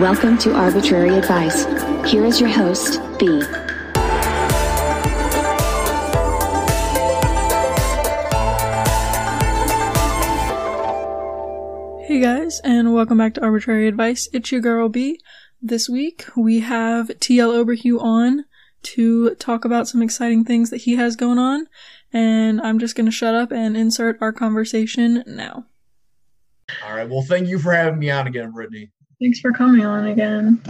Welcome to Arbitrary Advice. Here is your host, B. Hey guys, and welcome back to Arbitrary Advice. It's your girl B. This week we have TL Oberhue on to talk about some exciting things that he has going on, and I'm just gonna shut up and insert our conversation now. All right. Well, thank you for having me on again, Brittany. Thanks for coming on again.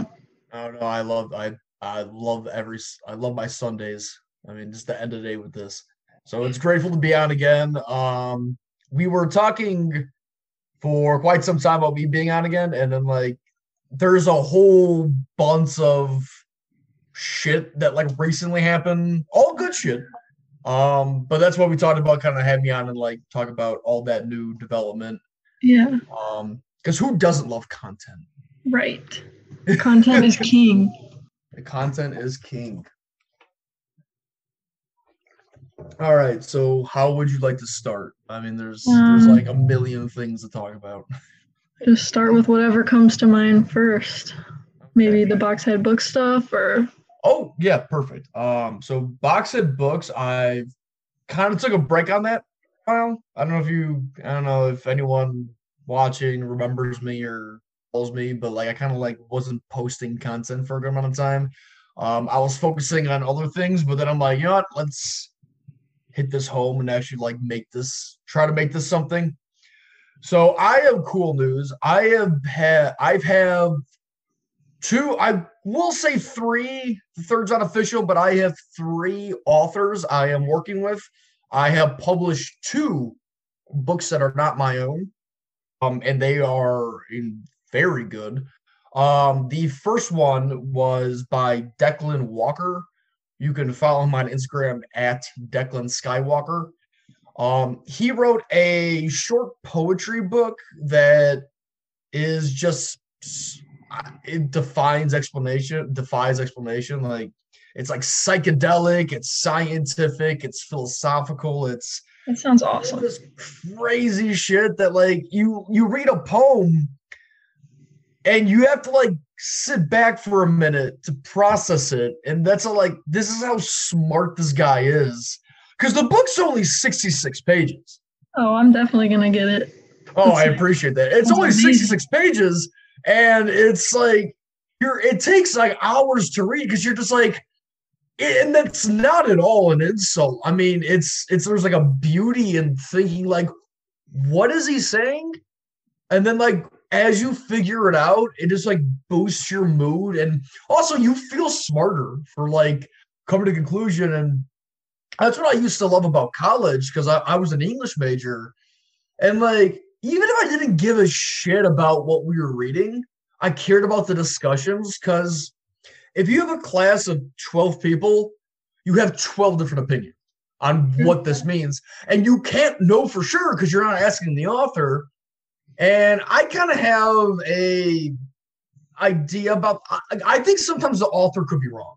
I don't know. I love I I love every I love my Sundays. I mean, just the end of the day with this. So it's grateful to be on again. Um, we were talking for quite some time about me being on again, and then like there's a whole bunch of shit that like recently happened. All good shit. Um, but that's what we talked about, kind of had me on and like talk about all that new development. Yeah. Um, because who doesn't love content? Right. Content is king. The content is king. All right, so how would you like to start? I mean, there's there's Um, like a million things to talk about. Just start with whatever comes to mind first. Maybe the boxhead book stuff or Oh yeah, perfect. Um, so Boxhead Books, I kind of took a break on that. Well, I don't know if you, I don't know if anyone watching remembers me or calls me, but like I kind of like wasn't posting content for a good amount of time. Um, I was focusing on other things, but then I'm like, you know what? Let's hit this home and actually like make this, try to make this something. So I have cool news. I have had, I've have two i will say three the third's not official but i have three authors i am working with i have published two books that are not my own um and they are in very good. Um the first one was by declan walker. You can follow him on instagram at declan skywalker. Um he wrote a short poetry book that is just it defines explanation defies explanation. Like it's like psychedelic it's scientific it's philosophical it's that sounds awesome. this crazy shit that like you you read a poem and you have to like sit back for a minute to process it and that's a, like this is how smart this guy is because the book's only 66 pages Oh, I'm definitely gonna get it. Oh, I appreciate that. It's only 66 pages, and it's like you're it takes like hours to read because you're just like and that's not at all an insult. I mean, it's it's there's like a beauty in thinking like, what is he saying? And then like as you figure it out, it just like boosts your mood and also you feel smarter for like coming to conclusion and that's what I used to love about college because I, I was an English major and like, even if I didn't give a shit about what we were reading, I cared about the discussions because if you have a class of 12 people, you have 12 different opinions on what this means. And you can't know for sure because you're not asking the author. And I kind of have a idea about I, I think sometimes the author could be wrong.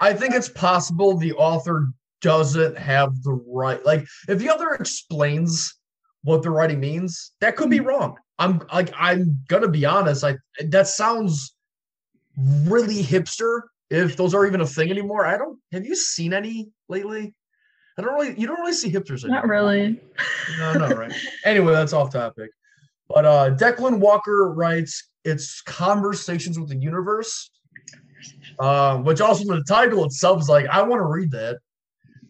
I think it's possible the author doesn't have the right like if the author explains what the writing means, that could be wrong. I'm like I'm gonna be honest. I that sounds really hipster. If those are even a thing anymore, I don't. Have you seen any lately? I don't really. You don't really see hipsters anymore. Not really. No, no, right. anyway, that's off topic. But uh Declan Walker writes, "It's conversations with the universe," uh, which also the title itself is like, I want to read that.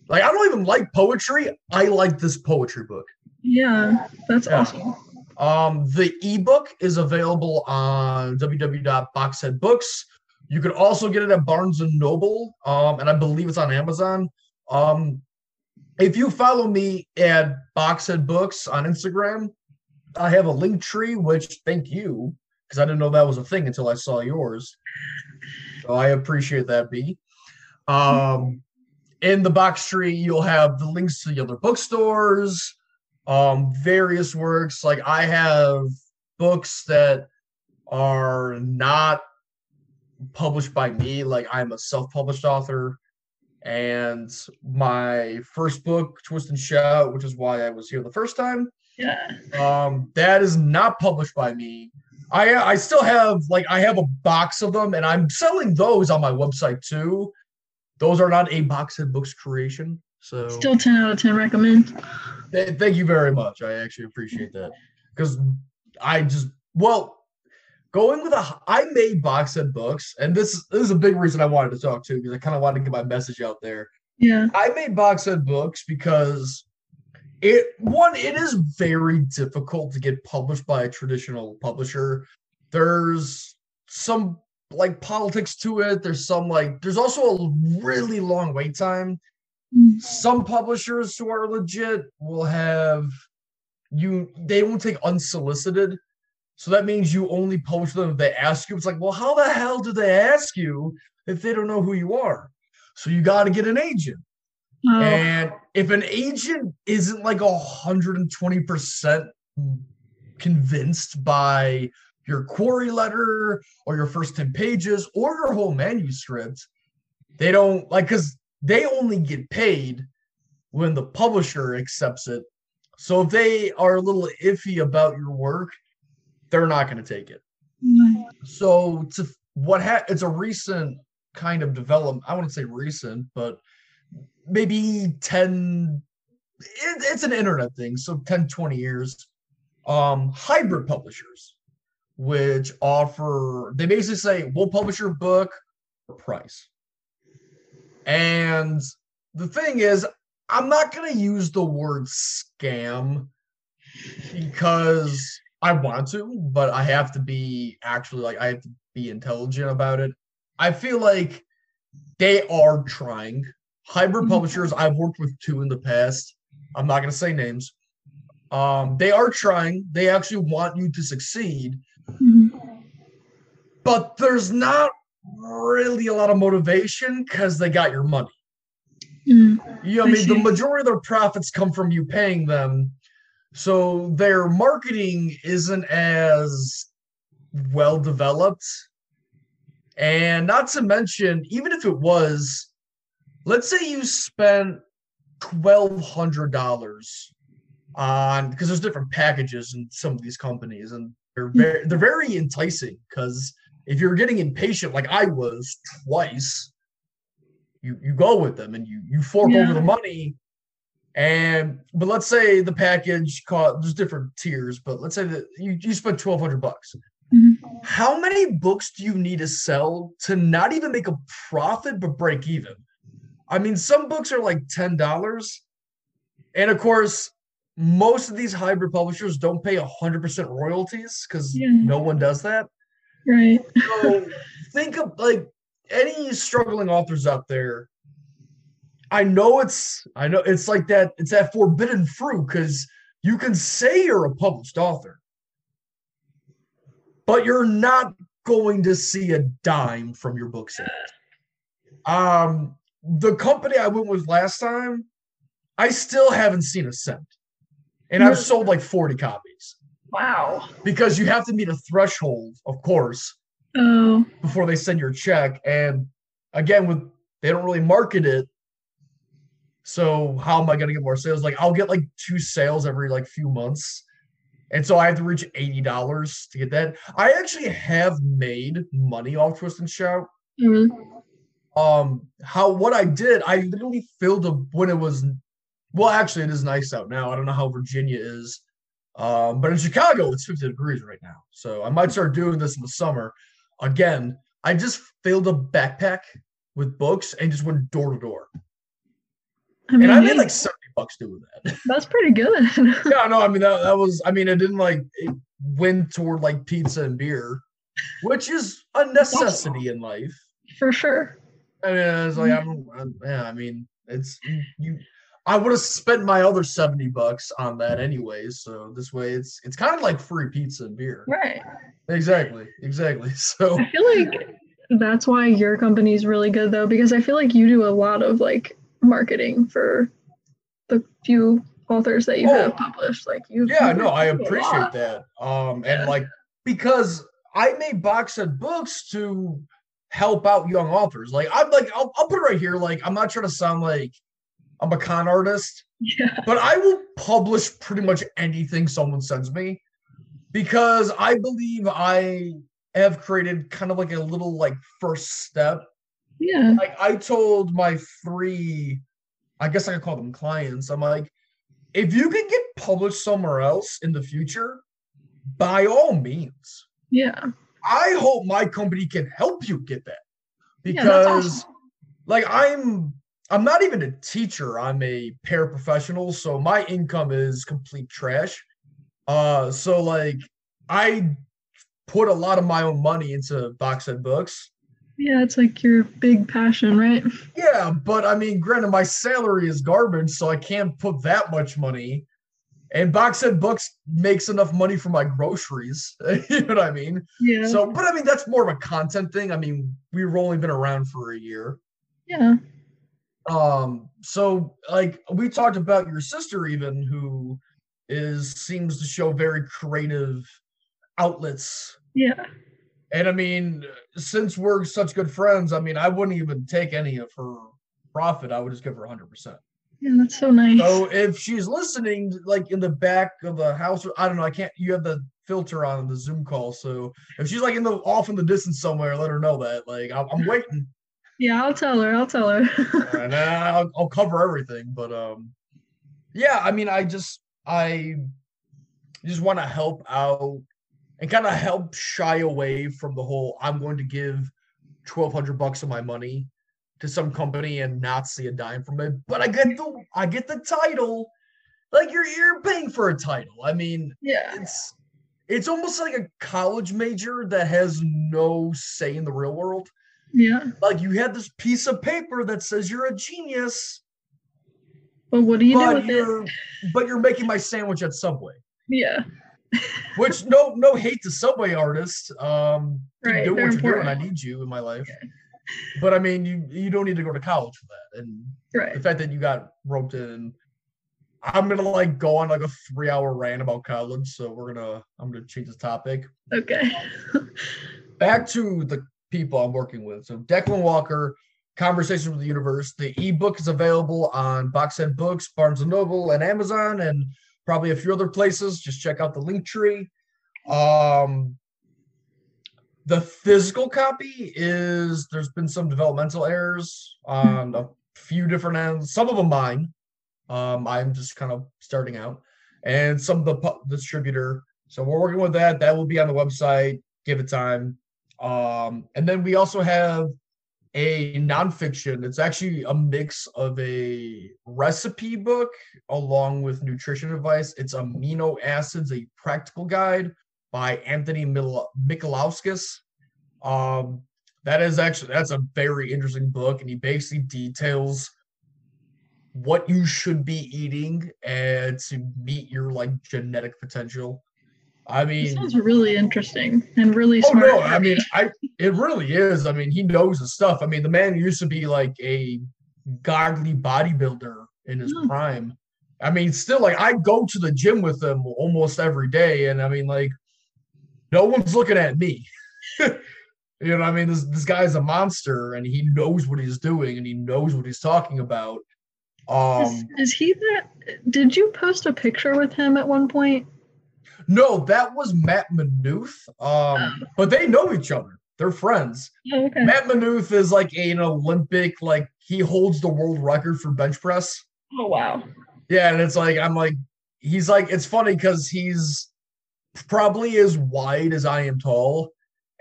Like, I don't even like poetry. I like this poetry book. Yeah, that's Yeah. awesome. Um, the ebook is available on www.boxheadbooks. You can also get it at Barnes and Noble, um, and I believe it's on Amazon. Um, if you follow me at Boxhead Books on Instagram, I have a link tree, which thank you, because I didn't know that was a thing until I saw yours. So I appreciate that, B. Um, in the box tree, you'll have the links to the other bookstores, um, various works. Like I have books that are not published by me. Like I'm a self-published author, and my first book, Twist and Shout, which is why I was here the first time, Yeah. um, that is not published by me. I I still have like I have a box of them, and I'm selling those on my website too. Those are not a box set books creation. So Still 10 out of 10 recommend. Th- thank you very much. I actually appreciate that because I just well going with a I made box set books, and this this is a big reason I wanted to talk to because I kind of wanted to get my message out there. Yeah. I made box set books because it one it is very difficult to get published by a traditional publisher. There's some like politics to it. There's some like there's also a really long wait time. Mm. Some publishers who are legit will have you they won't take unsolicited. So that means you only publish them if they ask you. It's like, well, how the hell do they ask you if they don't know who you are? So you got to get an agent. Oh, And if an agent isn't like a hundred and twenty percent convinced by your query letter or your first 10 pages or your whole manuscript, they don't like because they only get paid when the publisher accepts it. So if they are a little iffy about your work, they're not going to take it. mm. So to what ha- it's a recent kind of development. I wouldn't say recent, but maybe 10 it, it's an internet thing, so 10 20 years. Um hybrid publishers which offer they basically say we'll publish your book for price. And the thing is I'm not going to use the word scam because I want to, but I have to be actually like I have to be intelligent about it. I feel like they are trying. Hybrid Mhm. publishers, I've worked with two in the past. I'm not going to say names. Um, they are trying. They actually want you to succeed, Mhm. but there's not really a lot of motivation because they got your money. Mm. You know, I mean, the majority of their profits come from you paying them. So their marketing isn't as well developed. And not to mention, even if it was, let's say you spent twelve hundred dollars on because there's different packages in some of these companies, and they're very they're very enticing because if you're getting impatient like I was twice, you you go with them and you you fork Yeah. over the money. And but let's say the package cost there's different tiers, but let's say that you, you spent twelve hundred bucks. Mhm. How many books do you need to sell to not even make a profit but break even? I mean, some books are like ten dollars, and of course, most of these hybrid publishers don't pay hundred percent royalties because Yeah. no one does that. Right. So think of like any struggling authors out there. I know it's I know it's like that it's that forbidden fruit because you can say you're a published author, but you're not going to see a dime from your book sales. Um, the company I went with last time, I still haven't seen a cent, and I've sold like 40 copies Wow. because you have to meet a threshold, of course, Oh. before they send your check. And again, with they don't really market it. So how am I gonna get more sales? Like I'll get like two sales every like few months. And so I have to reach $80 to get that. I actually have made money off Twist and Shout. Really? Um, how what I did, I literally filled a when it was well, actually it is nice out now. I don't know how Virginia is. Um, but in Chicago, it's 50 degrees right now. So I might start doing this in the summer. Again, I just filled a backpack with books and just went door to door. I mean, And I made like 70 bucks doing that. that's pretty good. yeah, no, I mean that, that was I mean it didn't like it went toward like pizza and beer, which is a necessity in life. For sure. I mean, it's like I'm, I'm yeah. I mean, it's you. I would have spent my other seventy bucks on that anyways. So this way, it's it's kind of like free pizza and beer. Right. Exactly, exactly. So I feel like that's why your company is really good though, because I feel like you do a lot of like marketing for the few authors that you Oh. have published. Like you yeah, no, I appreciate that. Um, Yeah. and like because I made box set books to help out young authors. Like I'm like I'll, I'll put it right here. Like I'm not trying to sound like I'm a con artist. Yeah. but I will publish pretty much anything someone sends me. because I believe I have created kind of like a little like first step. Yeah. Like I told my three, I guess I could call them clients. I'm like, if you can get published somewhere else in the future, by all means. Yeah. I hope my company can help you get that. Yeah, Because awesome. like I'm I'm not even a teacher. I'm a paraprofessional, so my income is complete trash. Uh so like I put a lot of my own money into box set books. Yeah, it's like your big passion, right? Yeah, but I mean, granted, my salary is garbage, so I can't put that much money. And box set books makes enough money for my groceries. you know what I mean? Yeah. So, but I mean, that's more of a content thing. I mean, we've only been around for a year. yeah. Um, so like we talked about your sister, even who is seems to show very creative outlets. Yeah. And I mean, since we're such good friends, I mean, I wouldn't even take any of her profit. I would just give her 100%. Yeah, that's so nice. So if she's listening, like in the back of the house, I don't know. I can't. You have the filter on the Zoom call, so if she's like in the off in the distance somewhere, let her know that. Like I'm, I'm waiting, yeah, I'll tell her. I'll tell her. and I'll, I'll cover everything. But um, yeah. I mean, I just I just want to help out and kind of help shy away from the whole. I'm going to give twelve hundred bucks of my money to some company and not see a dime from it. But I get the I get the title. Like you're you're paying for a title. I mean, yeah. it's it's almost like a college major that has no say in the real world. Yeah. Like you had this piece of paper that says you're a genius, But what do you do but with you're but you're making my sandwich at Subway. Yeah. Which no no hate to Subway artists. Um Right, they're what you're doing. I need you in my life. But I mean you you don't need to go to college for that. And right. the fact that you got roped in I'm gonna like go on like a three hour rant about college. So we're gonna I'm gonna change the topic. Okay. back to the people I'm working with. So Declan Walker, Conversations with the Universe. The ebook is available on Box Set Books, Barnes and Noble, and Amazon, and probably a few other places. Just check out the link tree. Um, the physical copy is there's been some developmental errors on a few different ends. Some of them mine. Um, I'm just kind of starting out, and some of the pu- distributor. So we're working with that. That will be on the website. Give it time. Um, and then we also have a nonfiction. It's actually a mix of a recipe book along with nutrition advice. It's Amino Acids, a practical guide by Anthony Mil-. Um, that is actually that's a very interesting book, and he basically details what you should be eating and to meet your like genetic potential. I mean, sounds really interesting and really Oh smart. no, I mean, I it really is. I mean, he knows his stuff. I mean, the man used to be like a godly bodybuilder in his Hmm. prime. I mean, still like I go to the gym with him almost every day, and I mean, like, no one's looking at me. you know, what I mean, this this guy's a monster, and he knows what he's doing, and he knows what he's talking about. is, Um, is he that? Did you post a picture with him at one point? no, that was Matt Manuth. Um, but they know each other. They're friends. Oh, okay. Matt Manuth is like an Olympic, like he holds the world record for bench press. Oh wow. Yeah, and it's like I'm like he's like it's funny because he's probably as wide as I am tall,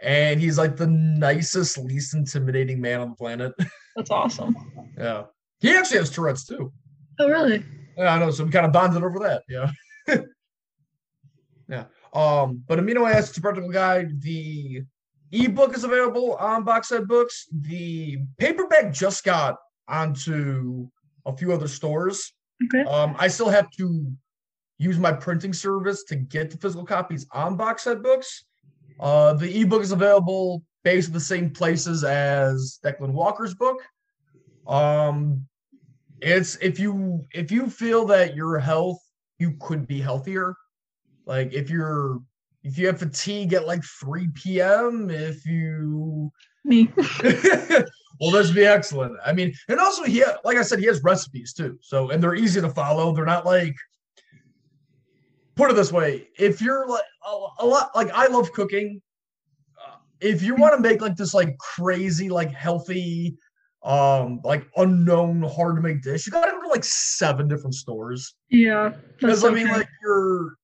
and he's like the nicest, least intimidating man on the planet. That's awesome. yeah, he actually has Tourette's too. Oh really? Yeah, I know. So we kind of bonded over that. Yeah. yeah. Um, but Amino Acids Practical Guide, the ebook is available on Box Set Books. The paperback just got onto a few other stores. Okay. Um, I still have to use my printing service to get the physical copies on Box Set Books. Uh, the ebook is available based at the same places as Declan Walker's book. Um, it's if you if you feel that your health you could be healthier like if you're if you have fatigue at like 3 p.m if you Me. well this would be excellent i mean and also he like i said he has recipes too so and they're easy to follow they're not like put it this way: if you're like a, a lot, like I love cooking. Uh, if you want to make like this like crazy like healthy um like unknown hard to make dish you gotta go to like seven different stores Yeah. because i mean okay. like you're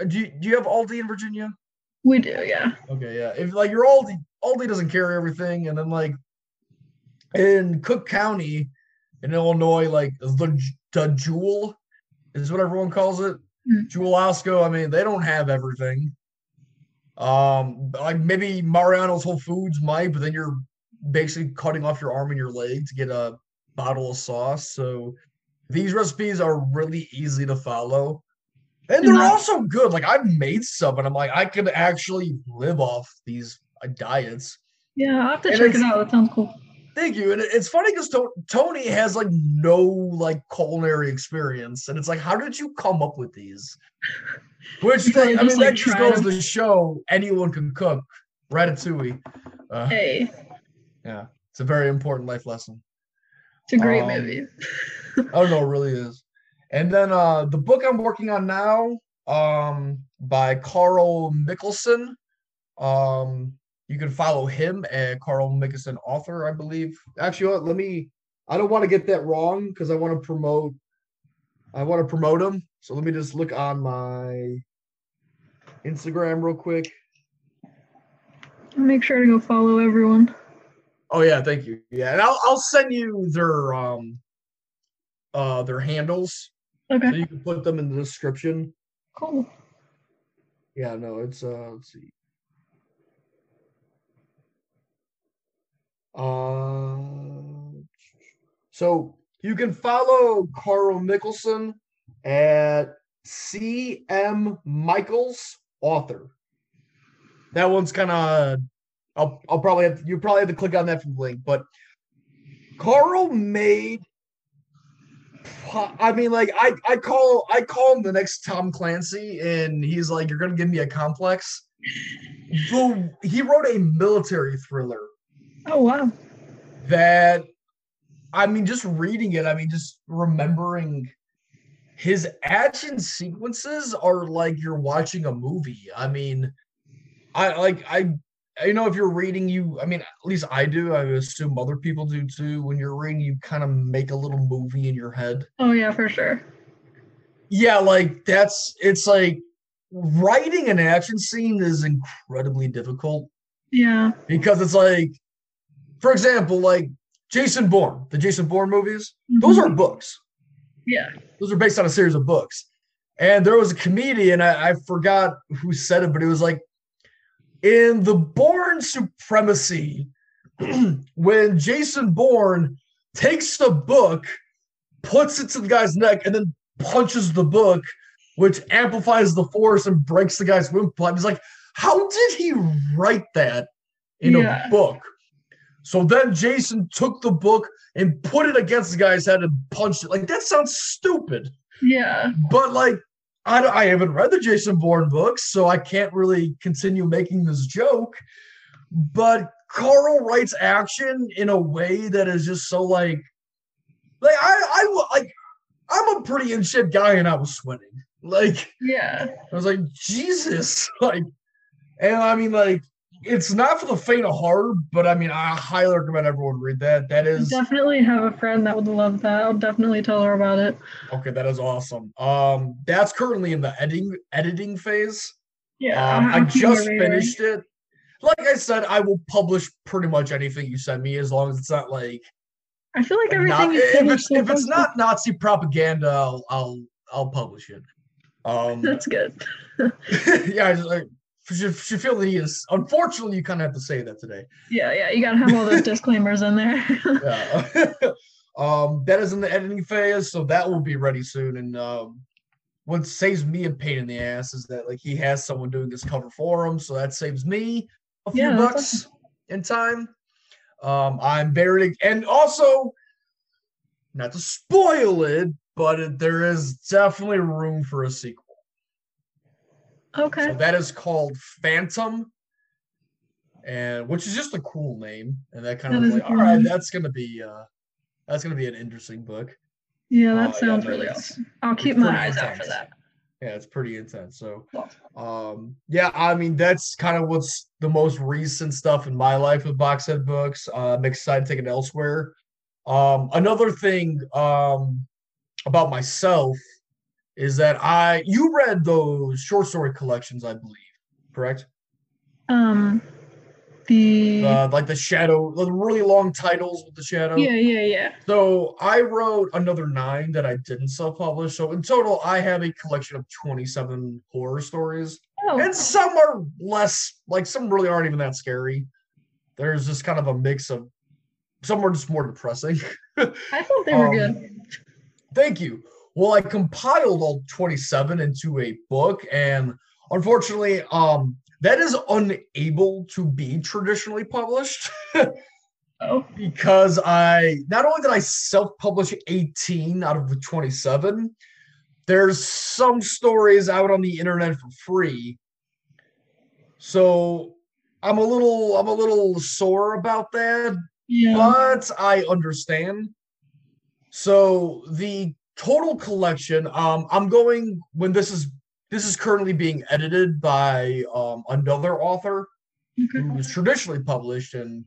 uh, do you, do you have aldi in virginia we do, yeah. Okay, yeah. If like your Aldi, Aldi doesn't carry everything, and then like in Cook County in Illinois, like the the Jewel is what everyone calls it. Mm. Jewel Osco. I mean, they don't have everything. Um, like maybe Mariano's Whole Foods might, but then you're basically cutting off your arm and your leg to get a bottle of sauce. So these recipes are really easy to follow. And they're Mhm. also good. Like I've made some, and I'm like, I could actually live off these uh, diets. Yeah, I'll have to And check it out. That sounds cool. Thank you. And it's funny because Tony has like no like culinary experience, and it's like, how did you come up with these? Which probably I mean, just, that just goes to show anyone can cook. Ratatouille. Uh, Hey, yeah, it's a very important life lesson. it's a great Um, movie. Oh no, it really is. And then uh the book I'm working on now, um, by Carl Mickelson. Um, you can follow him at Carl Mickelson author, I believe. Actually, you know what, let me I don't want to get that wrong because I want to promote I want to promote him. So let me just look on my Instagram real quick. Make sure to go follow everyone. Oh yeah, thank you. Yeah, and I'll I'll send you their um uh their handles so Okay, you can put them in the description. cool. Yeah, no, it's uh let's see. Uh so you can follow Carl Mickelson at CM Michaels author. That one's kind of I'll I'll probably have you probably have to click on that from the link, but Carl made I mean, like I, I call I call him the next Tom Clancy, and he's like, "You're gonna give me a complex." The, he wrote a military thriller Oh wow. that, I mean, just reading it, I mean, just remembering his action sequences are like you're watching a movie. I mean, I like I. You know, if you're reading, you, I mean, at least I do. I assume other people do too. When you're reading, you kind of make a little movie in your head. Oh yeah, for sure. Yeah, like that's it's like writing an action scene is incredibly difficult Yeah. because it's like, for example, like Jason Bourne, the Jason Bourne movies, those Mhm. are books. Yeah. Those are based on a series of books. And there was a comedian, I, I forgot who said it, but it was like in the Bourne supremacy, when Jason Bourne takes the book, puts it to the guy's neck, and then punches the book, which amplifies the force and breaks the guy's windpipe. He's like, how did he write that in Yeah. a book? So then Jason took the book and put it against the guy's head and punched it. Like that sounds stupid, Yeah. but like I, I haven't read the Jason Bourne books, so I can't really continue making this joke. But Carl writes action in a way that is just so like, like I, I like, I'm a pretty in shape guy, and I was sweating. Like Yeah. I was like, Jesus, like, and I mean, like, it's not for the faint of heart, but I mean, I highly recommend everyone read that. That is I definitely have a friend that would love that. I'll definitely tell her about it. okay. That is awesome. Um, that's currently in the editing editing phase. Yeah. Um, I I'll keep her just finished it. Like I said, I will publish pretty much anything you send me as long as it's not like I feel like not- everything you if it's if it's not Nazi propaganda, I'll I'll, I'll publish it. Um, That's good. yeah, I just like should, should feel the need. is- Unfortunately, you kind of have to say that today. Yeah, yeah. You gotta have all those disclaimers in there. Yeah. um, that is in the editing phase, so that will be ready soon. And um, what saves me a pain in the ass is that like he has someone doing this cover for him, so that saves me a few Yeah, bucks in time. Um, I'm very and also not to spoil it, but it, there is definitely room for a sequel. Okay. So that is called Phantom, and which is just a cool name. And that kind That of like, cool all right, name. that's gonna be uh that's gonna be an interesting book. Yeah, Uh, that yeah, sounds no, really I'll keep my eyes out for that. Yeah, it's pretty intense. So, um, yeah, I mean that's kind of what's the most recent stuff in my life with box set books. Uh, I'm excited to take it elsewhere. Um, another thing um about myself is that I you read those short story collections, I believe, correct? Um, the Uh, like the shadow, the really long titles with the shadow. yeah, yeah, yeah. So I wrote another nine that I didn't self-publish. So in total, I have a collection of 27 horror stories. Oh, And some are less like some really aren't even that scary. There's just kind of a mix of some are just more depressing. I thought they were um, good. Thank you. Well, I compiled all 27 into a book, and unfortunately, um, that is unable to be traditionally published Oh, because I not only did I self-publish 18 out of the 27, there's some stories out on the internet for free. So I'm a little I'm a little sore about that yeah. but I understand. So the total collection, um, I'm going when this is this is currently being edited by um another author who was traditionally published, and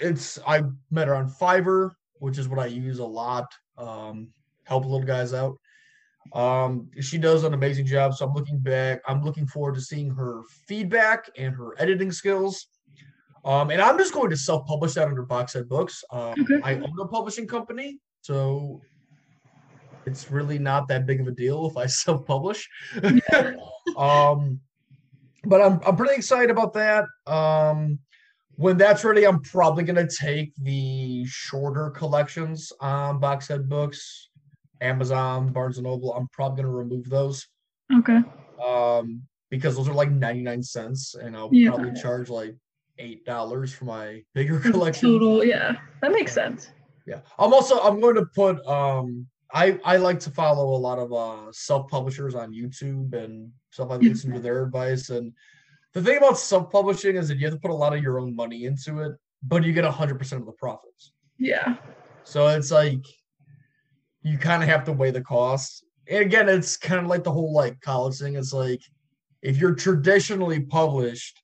it's I met her on Fiverr, which is what I use a lot. Um, help little guys out. Um, she does an amazing job. So I'm looking back. I'm looking forward to seeing her feedback and her editing skills. Um, and I'm just going to self-publish that under Box Set Books. Um, Okay. I own a publishing company, so it's really not that big of a deal if I self-publish. um, but I'm I'm pretty excited about that. Um, when that's ready, I'm probably gonna take the shorter collections on Box Set Books, Amazon, Barnes and Noble. I'm probably gonna remove those Okay. um, because those are like 99 cents, and I'll Yeah. probably charge like eight dollars for my bigger collection. Total, yeah. That makes sense. Yeah. I'm also I'm going to put um I I like to follow a lot of uh self-publishers on YouTube and stuff. I listen to their advice. And the thing about self-publishing is that you have to put a lot of your own money into it, but you get hundred percent of the profits. Yeah. So it's like you kind of have to weigh the costs. And again, it's kind of like the whole like college thing. It's like if you're traditionally published,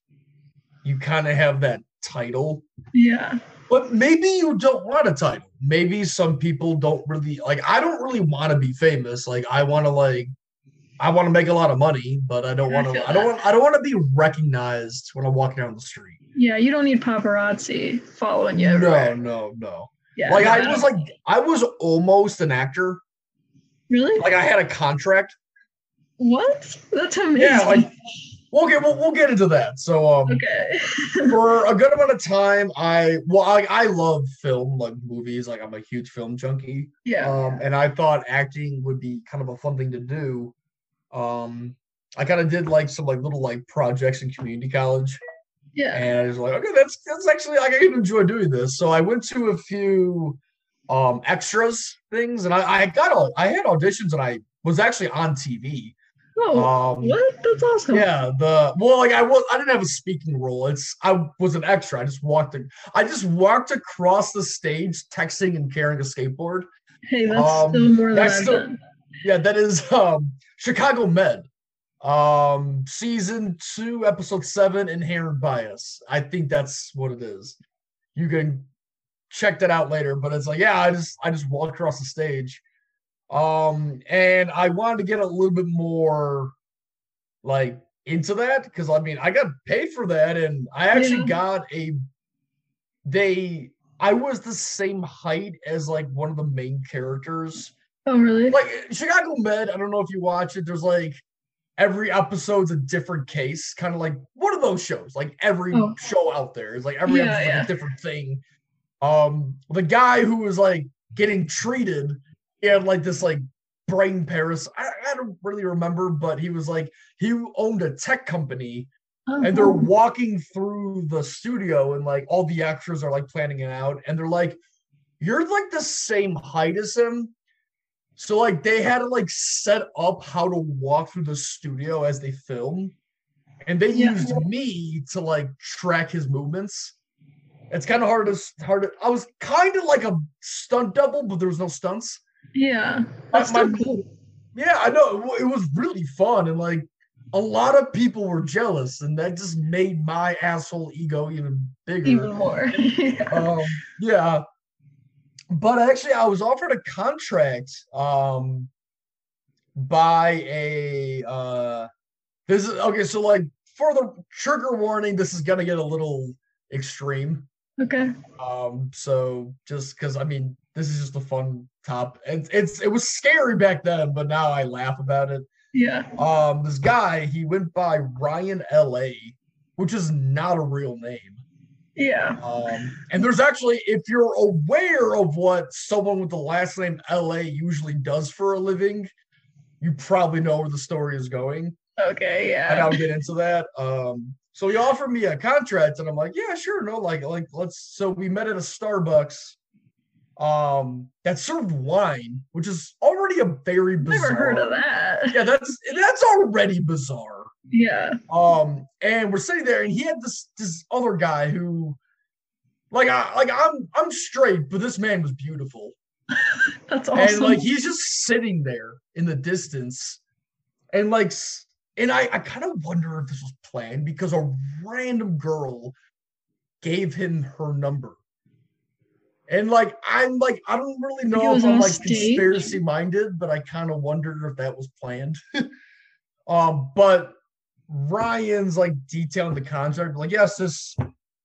you kind of have that title Yeah. But maybe you don't want a title. Maybe some people don't really like I don't really want to be famous. Like I want to like I want to make a lot of money, but I don't want to I don't want I don't want to be recognized when I'm walking down the street. Yeah. You don't need paparazzi following you No, everywhere. no, no. Yeah. Like no, I was like I was almost an actor. really? Like I had a contract. what? That's amazing. Yeah, like we'll get we'll, we'll get into that. So um okay. for a good amount of time I well I, I love film like movies like I'm a huge film junkie. yeah. um, and I thought acting would be kind of a fun thing to do. Um, I kind of did like some like little like projects in community college, yeah. and I was like, okay, that's that's actually like I can enjoy doing this. So I went to a few um extras things, and I I got all I had auditions, and I was actually on TV. Oh, Um, what? That's awesome. yeah, the well, like I was, I didn't have a speaking role. It's I was an extra. I just walked, a, I just walked across the stage, texting and carrying a skateboard. Hey, that's Um, still more than that's I've done. Yeah, that is um Chicago Med. Um season 2 episode 7 inherent bias. I think that's what it is. You can check that out later, but it's like yeah, I just I just walked across the stage. Um and I wanted to get a little bit more like into that because I mean, I got paid for that and I actually Yeah. got a they I was the same height as like one of the main characters Oh, really? like Chicago Med, I don't know if you watch it. There's like every episode's a different case, kind of like one of those shows. Like every Oh. show out there is like every Yeah, episode's yeah. like a different thing. Um, the guy who was like getting treated, he had like this like brain Paris. I, I don't really remember, but he was like he owned a tech company and they're Oh, walking through the studio and like all the extras are like planning it out and they're like you're like the same height as him so like they had to like set up how to walk through the studio as they film and they Yeah. used me to like track his movements it's kind of hard to hard to, i was kind of like a stunt double but there was no stunts yeah. My- my- cool. yeah, I know it, it was really fun, and like a lot of people were jealous, and that just made my asshole ego even bigger. Even more. yeah. um, yeah. But actually, I was offered a contract um, by a. Uh, this is okay. So, like, for the trigger warning, this is gonna get a little extreme. Okay. Um, so just because I mean, this is just a fun top. It's it's it was scary back then, but now I laugh about it. Yeah. Um, this guy he went by Ryan L.A., which is not a real name. Yeah. Um, and there's actually, if you're aware of what someone with the last name LA usually does for a living, you probably know where the story is going. Okay. Yeah. And. I'll get into that. Um, so he offered me a contract, and I'm like, yeah, sure, no, like, like let's. So we met at a Starbucks, um, that served wine, which is already a very bizarre. Never heard of that. Yeah, that's that's already bizarre. Yeah. Um, and we're sitting there, and he had this this other guy who, like, I like I'm I'm straight, but this man was beautiful, That's awesome. and like he's just sitting there in the distance, and like, and I I kind of wonder if this was planned because a random girl gave him her number. And like I'm like I don't really know if I'm like stage? conspiracy minded, but I kind of wondered if that was planned. um, but Ryan's like detailing the contract, like yes, this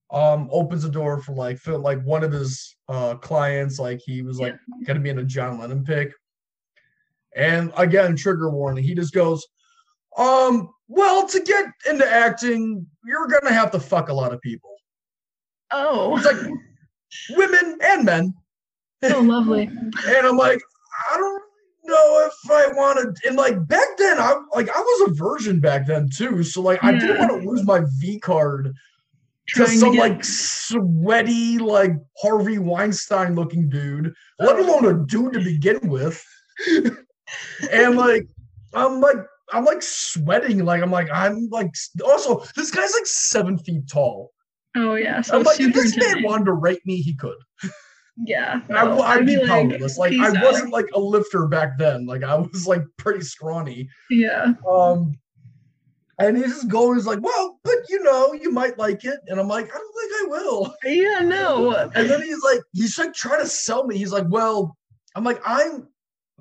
um opens the door for like for like one of his uh clients, like he was like gonna be in a John Lennon pick. And again, trigger warning, he just goes, um, well, to get into acting, you're gonna have to fuck a lot of people. oh. It's like women and men. oh, lovely. And I'm like, I don't know if I want to. And like back then, I like I was a virgin back then too. So like I didn't want to lose my V card to Trying to some get- like sweaty, like Harvey Weinstein looking dude, let alone a dude to begin with. and like I'm like I'm like sweating, like I'm like I'm like also this guy's like seven feet tall. Oh yeah. So I'm like if this man wanted to rape me, he could. Yeah. I, no, I'd, be, like, powerless. Like I out." wasn't like a lifter back then. Like I was like pretty scrawny. Yeah. Um, and he's just going, he's like, well, but you know, you might like it. And I'm like, I don't think I will. Yeah. No. And then he's like, he's like trying to sell me. He's like, well, I'm like, I'm,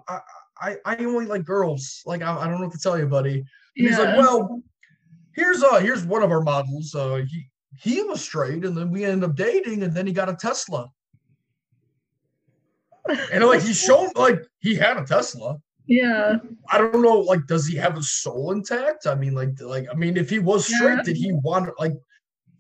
I, I, I only like girls. Like I, I don't know what to tell you, buddy. And He's like, well, here's uh, here's one of our models. Uh, he he was straight, and then we ended up dating, and then he got a Tesla. And like he showed like he had a Tesla. yeah. I don't know, like, does he have his soul intact? I mean, like, like I mean, if he was straight, Yeah. did he want like?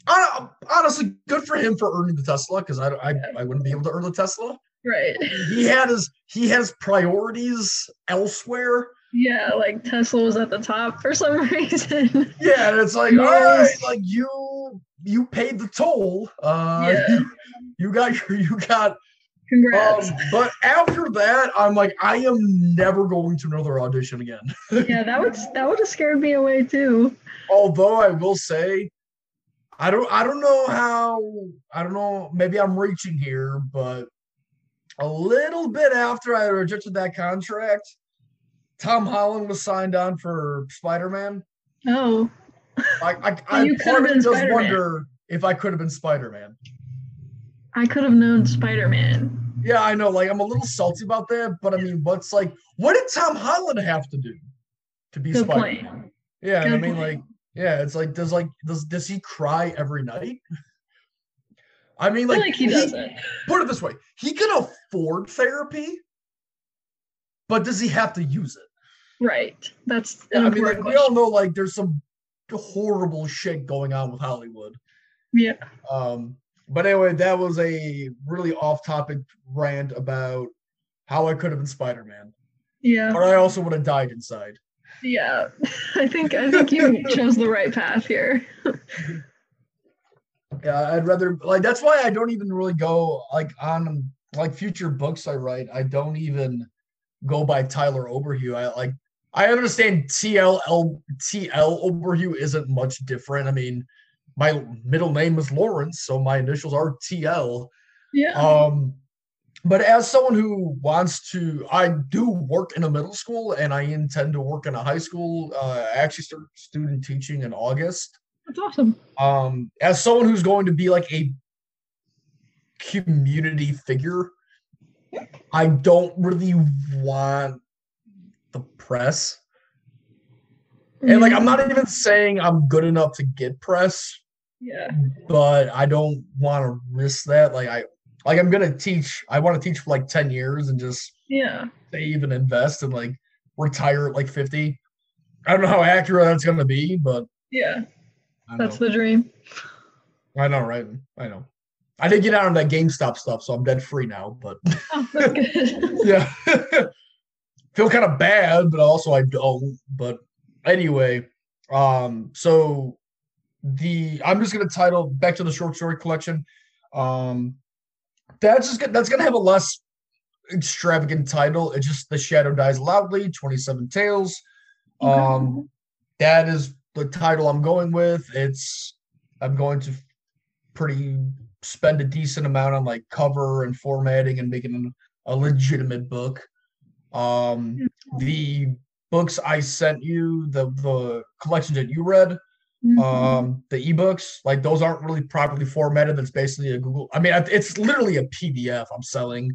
I, honestly, good for him for earning the Tesla because I, I I wouldn't be able to earn the Tesla. Right. He had his he has priorities elsewhere. Yeah. Like Tesla was at the top for some reason. Yeah, and it's like, all right, like you you paid the toll. Uh, Yeah. you, you got your you got. Congrats. Um, but after that, I'm like, I am never going to another audition again. yeah. That would that would have scared me away too. although I will say, I don't I don't know how I don't know maybe I'm reaching here, but a little bit after I rejected that contract, Tom Holland was signed on for Spider Man. Oh. I I, I you part of me been does Spider-Man. wonder if I could have been Spider Man. I could have known Spider Man. Yeah, I know. Like I'm a little salty about that, but I mean, what's like, what did Tom Holland have to do to be Spider Man? Yeah, I mean, point. like, yeah, it's like, does like does does he cry every night? I mean, I like, feel like he doesn't. put it this way: he can afford therapy, but does he have to use it? Right. That's I mean, like, we all know, like, there's some horrible shit going on with Hollywood. Yeah. Um, but anyway, that was a really off-topic rant about how I could have been Spider-Man, Yeah. but I also would have died inside. Yeah. I think I think you chose the right path here. Yeah, I'd rather like that's why I don't even really go like on like future books I write. I don't even go by Tyler Oberhue. I like I understand TL TL Oberhue isn't much different. I mean, my middle name is Lawrence, so my initials are TL. Yeah. Um, but as someone who wants to, I do work in a middle school and I intend to work in a high school. Uh, I actually start student teaching in August. That's awesome. Um, as someone who's going to be like a community figure, I don't really want the press. And like, I'm not even saying I'm good enough to get press, Yeah. but I don't want to risk that. Like, I like I'm gonna teach. I want to teach for like ten years and just Yeah. save and invest and like retire at like 50. I don't know how accurate that's gonna be, but Yeah. That's know. the dream. I know, right? I know. I did get out on that GameStop stuff, so I'm dead free now. But Oh, yeah, feel kind of bad, but also I don't. But anyway, um, so the I'm just gonna title back to the short story collection. Um, that's just gonna, that's gonna have a less extravagant title. It's just the shadow dies loudly. Twenty seven tales. Um, that is the title I'm going with. It's I'm going to pretty spend a decent amount on like cover and formatting and making a legitimate book. Um, the books I sent you, the the collections that you read, Mhm. um, the ebooks, like those aren't really properly formatted. That's basically a Google. I mean, it's literally a PDF I'm selling.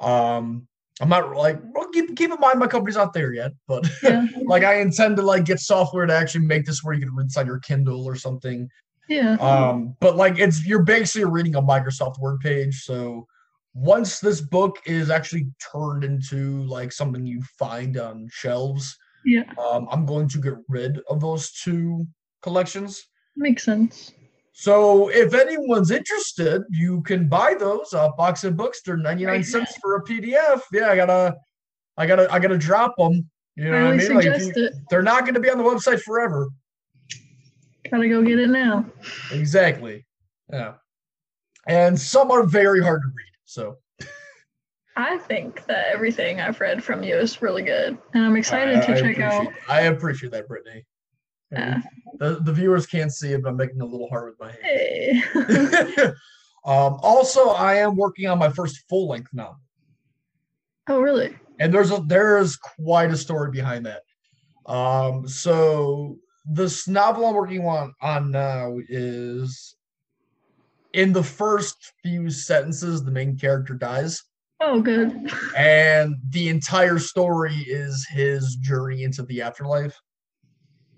Um, I'm not like well, keep keep in mind my company's not there yet, but yeah. like I intend to like get software to actually make this where you can read on your Kindle or something. Yeah. Um, but like it's you're basically reading a Microsoft Word page. So once this book is actually turned into like something you find on shelves, yeah. um, I'm going to get rid of those two collections. Makes sense. So if anyone's interested, you can buy those off Box of Books. They're 99 Right cents for a PDF. Yeah, I gotta I gotta I gotta drop them. You know what I mean? Like, you- they're not going to be on the website forever. Gotta go get it now. Exactly. Yeah. And some are very hard to read. So I think that everything I've read from you is really good, and I'm excited I, to I check out. I appreciate that, Brittany. Yeah. The, the viewers can't see it, but I'm making a little heart with my hand. Hey. um, also, I am working on my first full length novel. oh, really? and there's a there's quite a story behind that. Um, so this novel I'm working on on now is in the first few sentences, the main character dies, Oh, good. and the entire story is his journey into the afterlife.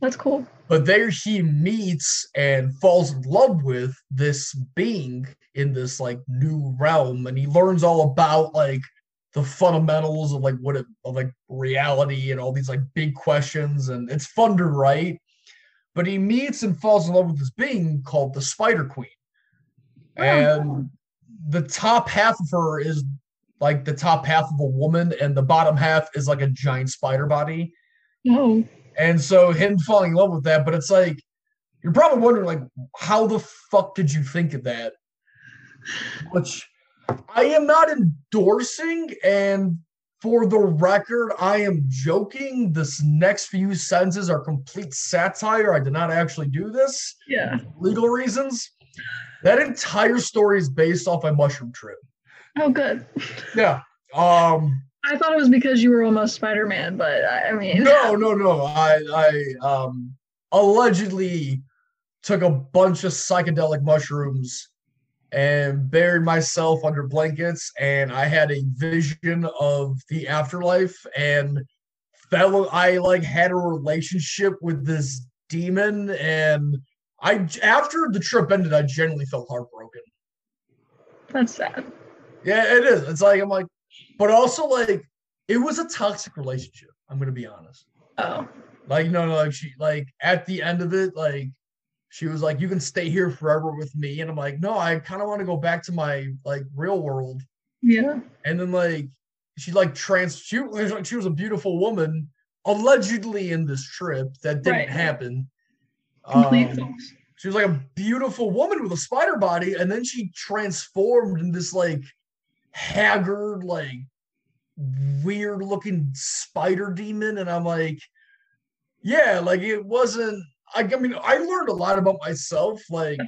That's cool. But there he meets and falls in love with this being in this like new realm, and he learns all about like the fundamentals of like what it of like reality and all these like big questions, and it's fun to write. But he meets and falls in love with this being called the Spider Queen, Oh. and the top half of her is like the top half of a woman, and the bottom half is like a giant spider body. Oh, And so him falling in love with that, but it's like you're probably wondering like how the fuck did you think of that? Which I am not endorsing and for the record, I am joking. This next few sentences are complete satire. I did not actually do this. yeah. Legal reasons. That entire story is based off a mushroom trip. Oh, good. Yeah. Um I thought it was because you were almost Spider Man, but I, I mean, no, no, no. I I um allegedly took a bunch of psychedelic mushrooms and buried myself under blankets and I had a vision of the afterlife and fell I like had a relationship with this demon and I after the trip ended I genuinely felt heartbroken. that's sad. Yeah, it is. It's like I'm like but also like it was a toxic relationship. I'm going to be honest. Oh, Like no, no, like she like at the end of it, like she was like, "You can stay here forever with me," and I'm like, "No, I kind of want to go back to my like real world." yeah. And then like she like trans she was like she was a beautiful woman allegedly in this trip that didn't Right. happen. Complete Um, she was like a beautiful woman with a spider body, and then she transformed in this like haggard, like weird looking spider demon. And I'm like, yeah, like it wasn't. I, I mean, I learned a lot about myself. Like.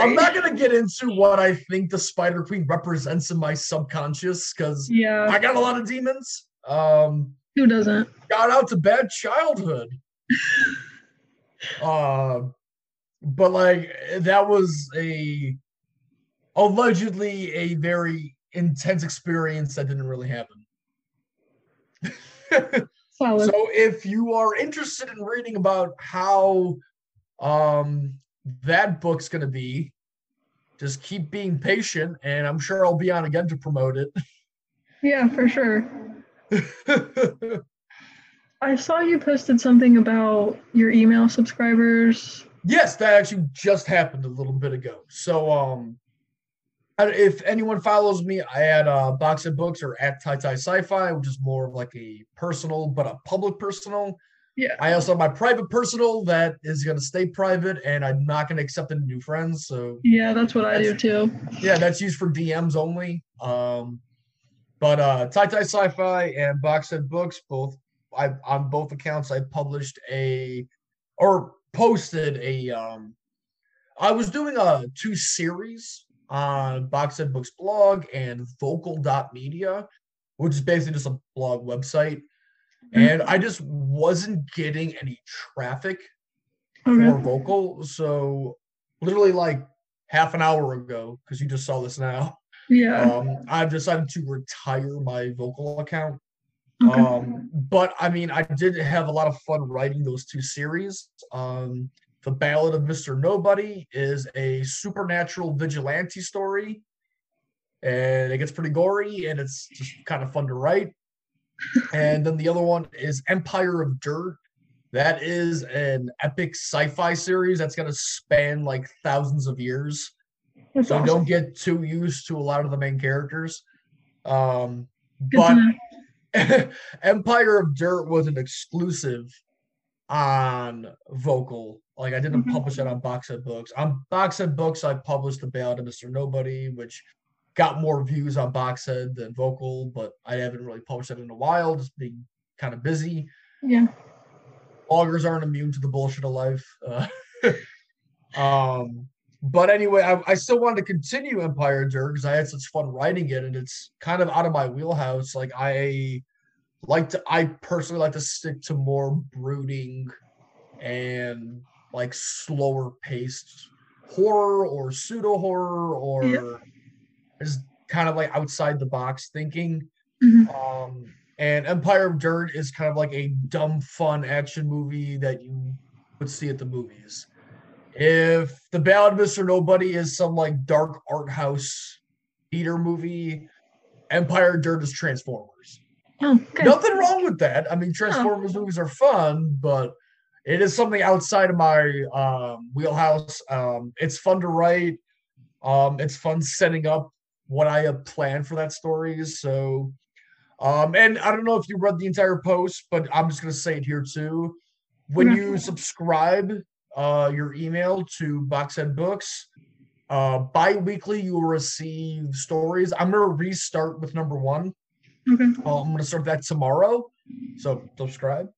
I'm not gonna get into what I think the Spider Queen represents in my subconscious because yeah. I got a lot of demons. Um, Who doesn't? got out to bad childhood. uh, but like that was a allegedly a very intense experience that didn't really happen. So if you are interested in reading about how um that book's going to be just keep being patient and i'm sure i'll be on again to promote it. yeah, for sure. I saw you posted something about your email subscribers. yes that actually just happened a little bit ago so um if anyone follows me i had uh box of books or at tai tai sci-fi which is more of like a personal but a public personal Yeah. i also have my private personal that is going to stay private and i'm not going to accept any new friends so Yeah, that's what I do too. Yeah, that's used for DMs only. Um, but uh, Tai Tai Sci-Fi and Box Books, both I on both accounts, I published a or posted a. Um, I was doing a two series on Boxhead Books blog and Vocal.media, which is basically just a blog website, and I just wasn't getting any traffic Okay. for vocal. So literally like half an hour ago, because you just saw this now, Yeah. um, I've decided to retire my vocal account. Okay. Um, but I mean, I did have a lot of fun writing those two series. Um, the Ballad of Mr. Nobody is a supernatural vigilante story, and it gets pretty gory, and it's just kind of fun to write. and then the other one is Empire of Dirt. That is an epic sci-fi series that's going to span like thousands of years That's so awesome. don't get too used to a lot of the main characters. Um, Good to know. but Empire of Dirt was an exclusive on Vocal. Like I didn't Mhm. publish it on Boxhead Books. On Boxhead Books, I published the Ballad of Mr. Nobody, which got more views on Boxhead than Vocal, but I haven't really published it in a while, just being kind of busy. Yeah. Bloggers aren't immune to the bullshit of life. Uh, um, but anyway, I, I still wanted to continue Empire Dirt because I had such fun writing it, and it's kind of out of my wheelhouse. Like I like to, I personally like to stick to more brooding and like slower paced horror or pseudo horror or Yeah. just kind of like outside the box thinking. Mhm. Um, and Empire of Dirt is kind of like a dumb, fun action movie that you would see at the movies. If The Ballad of Mr. Nobody is some like dark art house theater movie, Empire of Dirt is Transformers. Oh. Nothing wrong with that. I mean, Transformers movies are fun, but it is something outside of my um, wheelhouse. Um, it's fun to write. Um, it's fun setting up what I have planned for that story. So, um, and I don't know if you read the entire post, but I'm just gonna say it here too. When Okay. you subscribe uh, your email to Boxhead Books, uh, bi-weekly you will receive stories. I'm gonna restart with number one. Okay. Uh, I'm gonna start that tomorrow. So subscribe.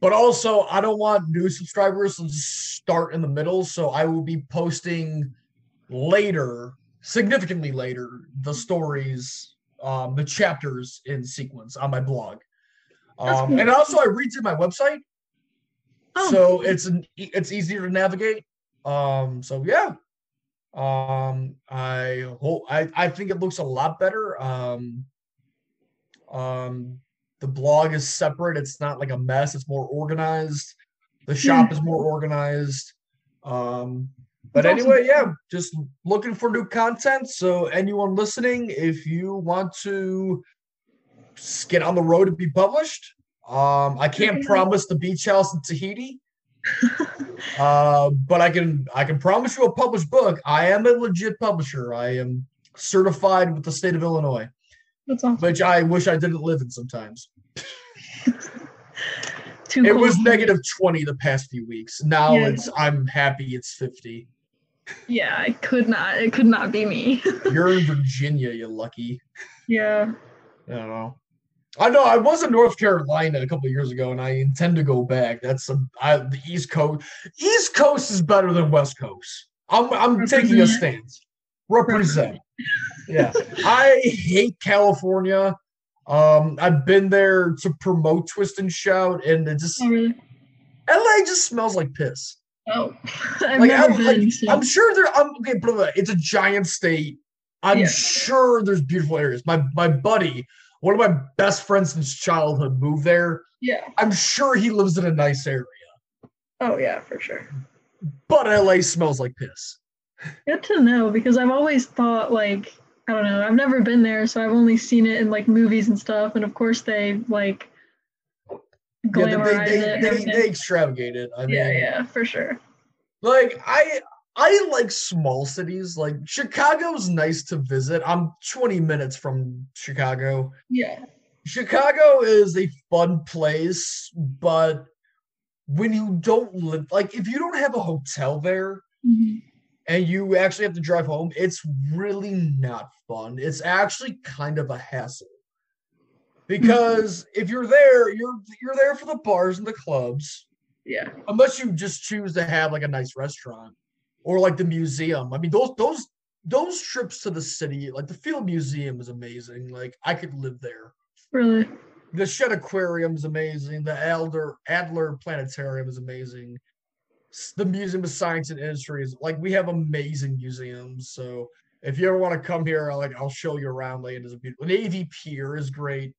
But also, I don't want new subscribers to start in the middle. So I will be posting later, significantly later, the stories, um, the chapters in sequence on my blog. Um, cool. and also, I redid my website, Oh. so it's an, it's easier to navigate. Um, so yeah, um, I hope I I think it looks a lot better. Um, um, the blog is separate. It's not like a mess. It's more organized. The shop is more organized. Um, but That's awesome. anyway, yeah, just looking for new content. So anyone listening, if you want to get on the road to be published, um, I can't promise the beach house in Tahiti. uh, but I can I can promise you a published book. I am a legit publisher. I am certified with the state of Illinois, That's awesome. which I wish I didn't live in sometimes. Too It cool. was negative 20 the past few weeks. Now Yeah. it's I'm happy it's 50. Yeah, I could not. It could not be me. You're in Virginia, you lucky. yeah. I don't know. I know I was in North Carolina a couple years ago, and I intend to go back. That's a, I, the East Coast. East Coast is better than West Coast. I'm I'm taking a stance. Represent. Yeah, I hate California. Um, I've been there to promote Twist and Shout, and it just Oh, really? LA just smells like piss. Oh, I've Like, never I'm, been. like, so- I'm sure there. I'm okay, but it's a giant state. I'm Yeah. sure there's beautiful areas. My my buddy, one of my best friends since childhood, moved there. yeah. I'm sure he lives in a nice area, Oh, yeah, for sure. but LA smells like piss. Good to know because I've always thought like I don't know. I've never been there, so I've only seen it in like movies and stuff. And of course, they like Yeah, glamorize they, it. they, they, they extravagate it. I mean, yeah, yeah, for sure. like I I like small cities. Like Chicago's nice to visit. I'm 20 minutes from Chicago. Yeah, Chicago is a fun place, but when you don't live, like if you don't have a hotel there Mhm. And you actually have to drive home, it's really not fun. It's actually kind of a hassle. Because if you're there, you're you're there for the bars and the clubs, yeah, unless you just choose to have like a nice restaurant or like the museum. I mean, those those those trips to the city, like the Field Museum is amazing. Like I could live there really. the Shedd Aquarium is amazing. The Adler Adler Planetarium is amazing. The Museum of Science and Industry is like we have amazing museums. So if you ever want to come here, like I'll show you around. Like it is a beautiful. Navy Pier is great.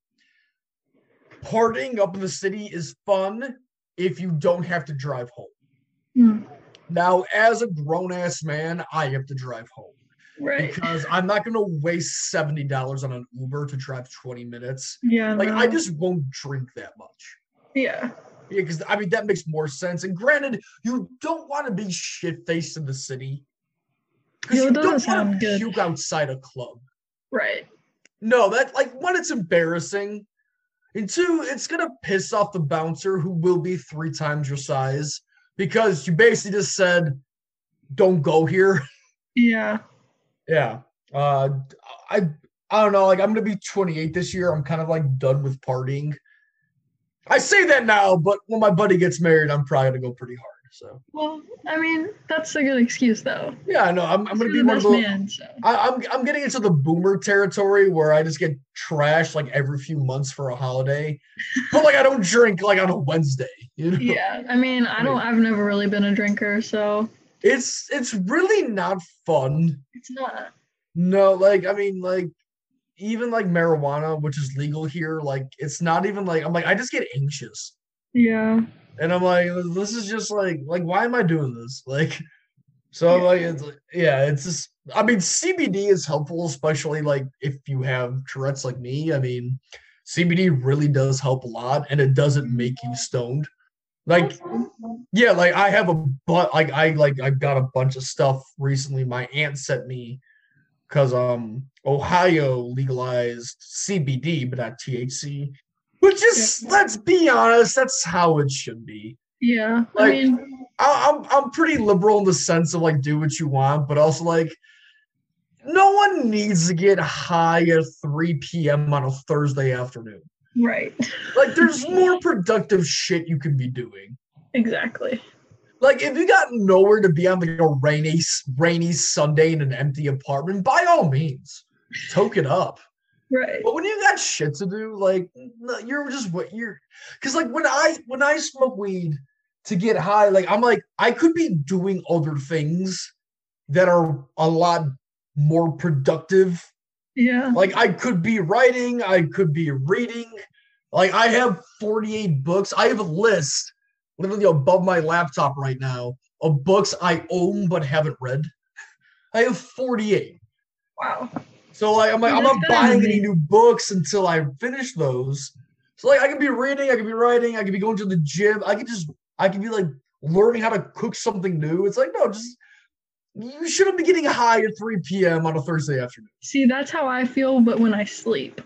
Partying up in the city is fun if you don't have to drive home. Mm, Now, as a grown ass man, I have to drive home right. because I'm not going to waste seventy dollars on an Uber to drive twenty minutes. Yeah. Like no. I just won't drink that much. Yeah. Yeah, because I mean that makes more sense. And granted, you don't want to be shit faced in the city. Because you don't want to good. puke outside a club. Right. No, that like one, it's embarrassing. And two, it's gonna piss off the bouncer who will be three times your size because you basically just said, Don't go here. Yeah. Yeah. Uh I I don't know, like I'm gonna be 28 this year. I'm kind of like done with partying. I say that now, but when my buddy gets married, I'm probably gonna go pretty hard. So Well, I mean, that's a good excuse though. yeah, I know. I'm, I'm gonna be one of those. man, so. I, I'm I'm getting into the boomer territory where I just get trashed like every few months for a holiday, but like I don't drink like on a Wednesday. You know, Yeah. I mean, I don't. I've never really been a drinker, so it's it's really not fun. it's not. No, like I mean, like even like marijuana, which is legal here, like it's not even like I'm like I just get anxious, Yeah. and I'm like this is just like like why am I doing this? Like, so like it's like, yeah, it's just I mean CBD is helpful, especially like if you have Tourette's like me. I mean, CBD really does help a lot, and it doesn't make you stoned. Like yeah, like I have a but like I like I've got a bunch of stuff recently. My aunt sent me because um Ohio legalized CBD but not THC, which is let's be honest, that's how it should be. Yeah. I mean, I, I'm I'm pretty liberal in the sense of like do what you want, but also like no one needs to get high at 3 p.m. on a Thursday afternoon. right. Like there's more productive shit you can be doing. Exactly. Like if you got nowhere to be on like a rainy rainy Sunday in an empty apartment, by all means, toke it up. Right. But when you got shit to do, like you're just what you're because like when I when I smoke weed to get high, like I'm like I could be doing other things that are a lot more productive. Yeah. Like I could be writing, I could be reading. Like I have 48 books. I have a list literally above my laptop right now of books I own but haven't read. I have 48. Wow. So like I'm like I'm not buying any new books until I finish those. So like I could be reading, I could be writing, I could be going to the gym, I could just I could be like learning how to cook something new. It's like no, just you shouldn't be getting high at 3 p.m. on a Thursday afternoon. See, that's how I feel, but when I sleep.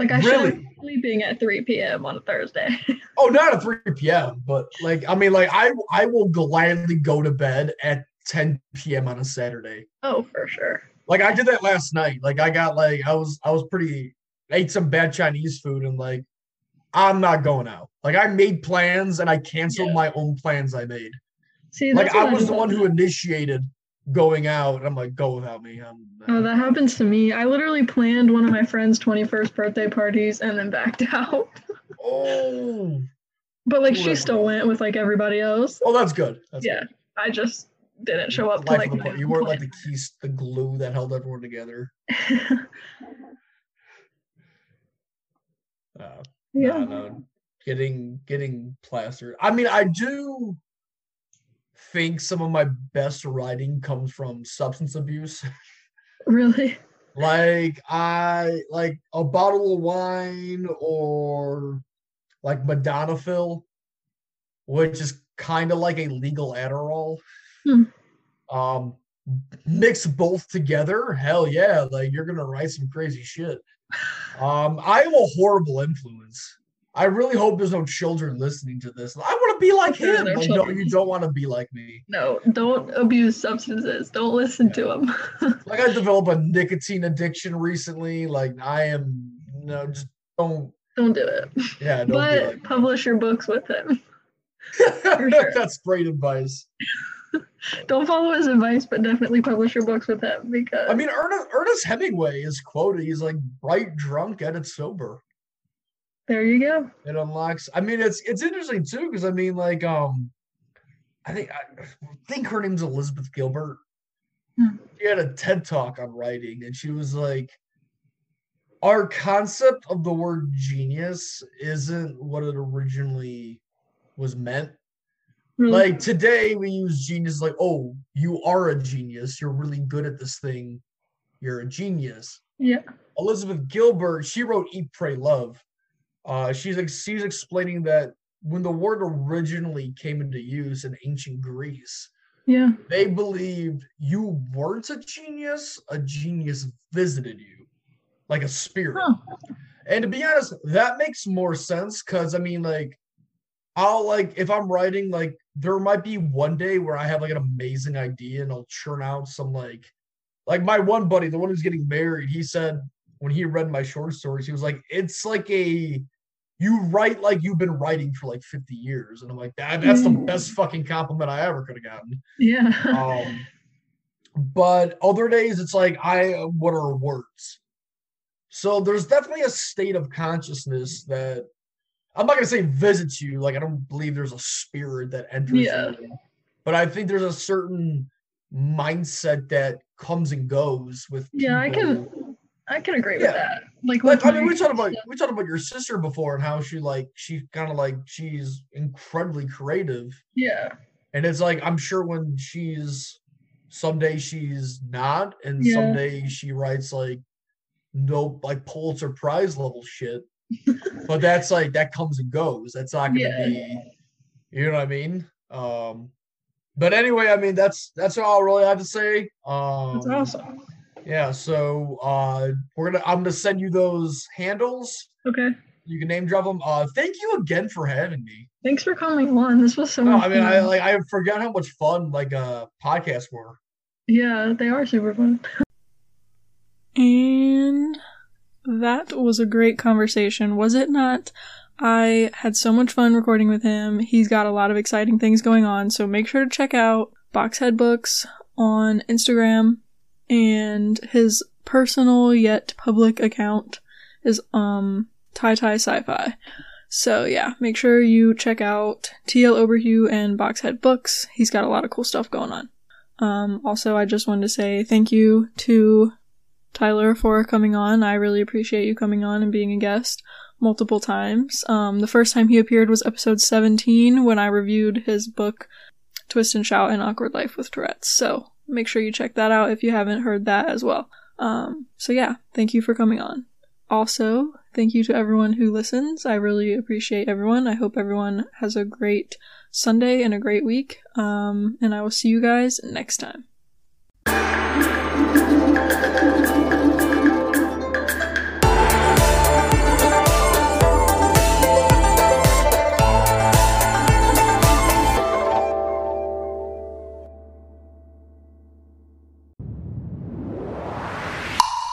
Like I should Really? be sleeping at 3 p.m. on a Thursday. Oh, not at 3 p.m., but like I mean, like I I will gladly go to bed at 10 p.m. on a Saturday. oh, for sure. Like I did that last night. Like I got like I was I was pretty ate some bad Chinese food and like I'm not going out. Like I made plans and I canceled Yeah. my own plans I made. See, Like I was the one who initiated going out. And I'm like, go without me. I'm, Oh, that happens to me. I literally planned one of my friend's 21st birthday parties and then backed out. oh, But like she still went with like everybody else. oh, that's good. That's yeah. good. I just didn't show up to like the. You weren't like the keys, the glue that held everyone together. Uh, yeah. no, getting getting plastered. I mean, I do think some of my best writing comes from substance abuse. Really? like I like a bottle of wine or like Modafinil, which is kind of like a legal Adderall. Hmm. Um, mix both together. Hell yeah! Like you're gonna write some crazy shit. Um, I am a horrible influence. I really hope there's no children listening to this. I want to be like him. no Like, no, you don't want to be like me. No, don't abuse substances. Don't listen to them. Like I developed a nicotine addiction recently. Like I am no, just don't. don't do it. Yeah, don't But like publish your books with him. sure. That's great advice. Don't follow his advice, but definitely publish your books with him because I mean, Ernest, Ernest Hemingway is quoted. He's like bright drunk, edit sober. There you go. It unlocks. I mean, it's it's interesting too because I mean, like, um, I think I think her name's Elizabeth Gilbert. Hmm. She had a TED talk on writing, and she was like, "Our concept of the word genius isn't what it originally was meant." Really. like today we use genius like oh you are a genius you're really good at this thing you're a genius yeah. elizabeth gilbert she wrote eat pray love uh she's she's explaining that when the word originally came into use in ancient greece Yeah. they believed you weren't a genius a genius visited you like a spirit Huh. and to be honest, that makes more sense because I mean, like, I'll like if I'm writing, like, there might be one day where I have like an amazing idea and I'll churn out some like, like my one buddy, the one who's getting married, he said when he read my short stories, he was like, it's like a you write like you've been writing for like 50 years. And I'm like, that that's the Mm. best fucking compliment I ever could have gotten. Yeah. Um, but other days it's like I what are words? So there's definitely a state of consciousness that I'm not gonna say visits you. Like I don't believe there's a spirit that enters Yeah. you, but I think there's a certain mindset that comes and goes with. yeah, I can I can agree Yeah. with that. Like, Like I mean, we talked about we talked about your sister before and how she like she kind of like she's incredibly creative. Yeah. And it's like I'm sure when she's someday she's not, and Yeah. someday she writes like no like Pulitzer Prize level shit. but that's like that comes and goes. That's not gonna Yeah. be you know what I mean? Um but anyway, I mean that's that's all I really have to say. Um That's awesome. Yeah, so uh we're gonna I'm gonna send you those handles. Okay. You can name drop them. Uh thank you again for having me. Thanks for coming on. This was so No, much I mean I like I forgot how much fun like uh podcasts were. yeah, they are super fun. And that was a great conversation, was it not? I had so much fun recording with him. He's got a lot of exciting things going on, so make sure to check out Boxhead Books on Instagram and his personal yet public account is um Tai Tai Sci-Fi. So yeah, make sure you check out TL Oberheu and Boxhead Books. He's got a lot of cool stuff going on. Um, also, I just wanted to say thank you to Tyler for coming on. I really appreciate you coming on and being a guest multiple times. Um, the first time he appeared was episode 17 when I reviewed his book Twist and Shout and Awkward Life with Tourette's. So make sure you check that out if you haven't heard that as well. Um, so yeah, thank you for coming on. Also, thank you to everyone who listens. I really appreciate everyone. I hope everyone has a great Sunday and a great week. Um, and I will see you guys next time.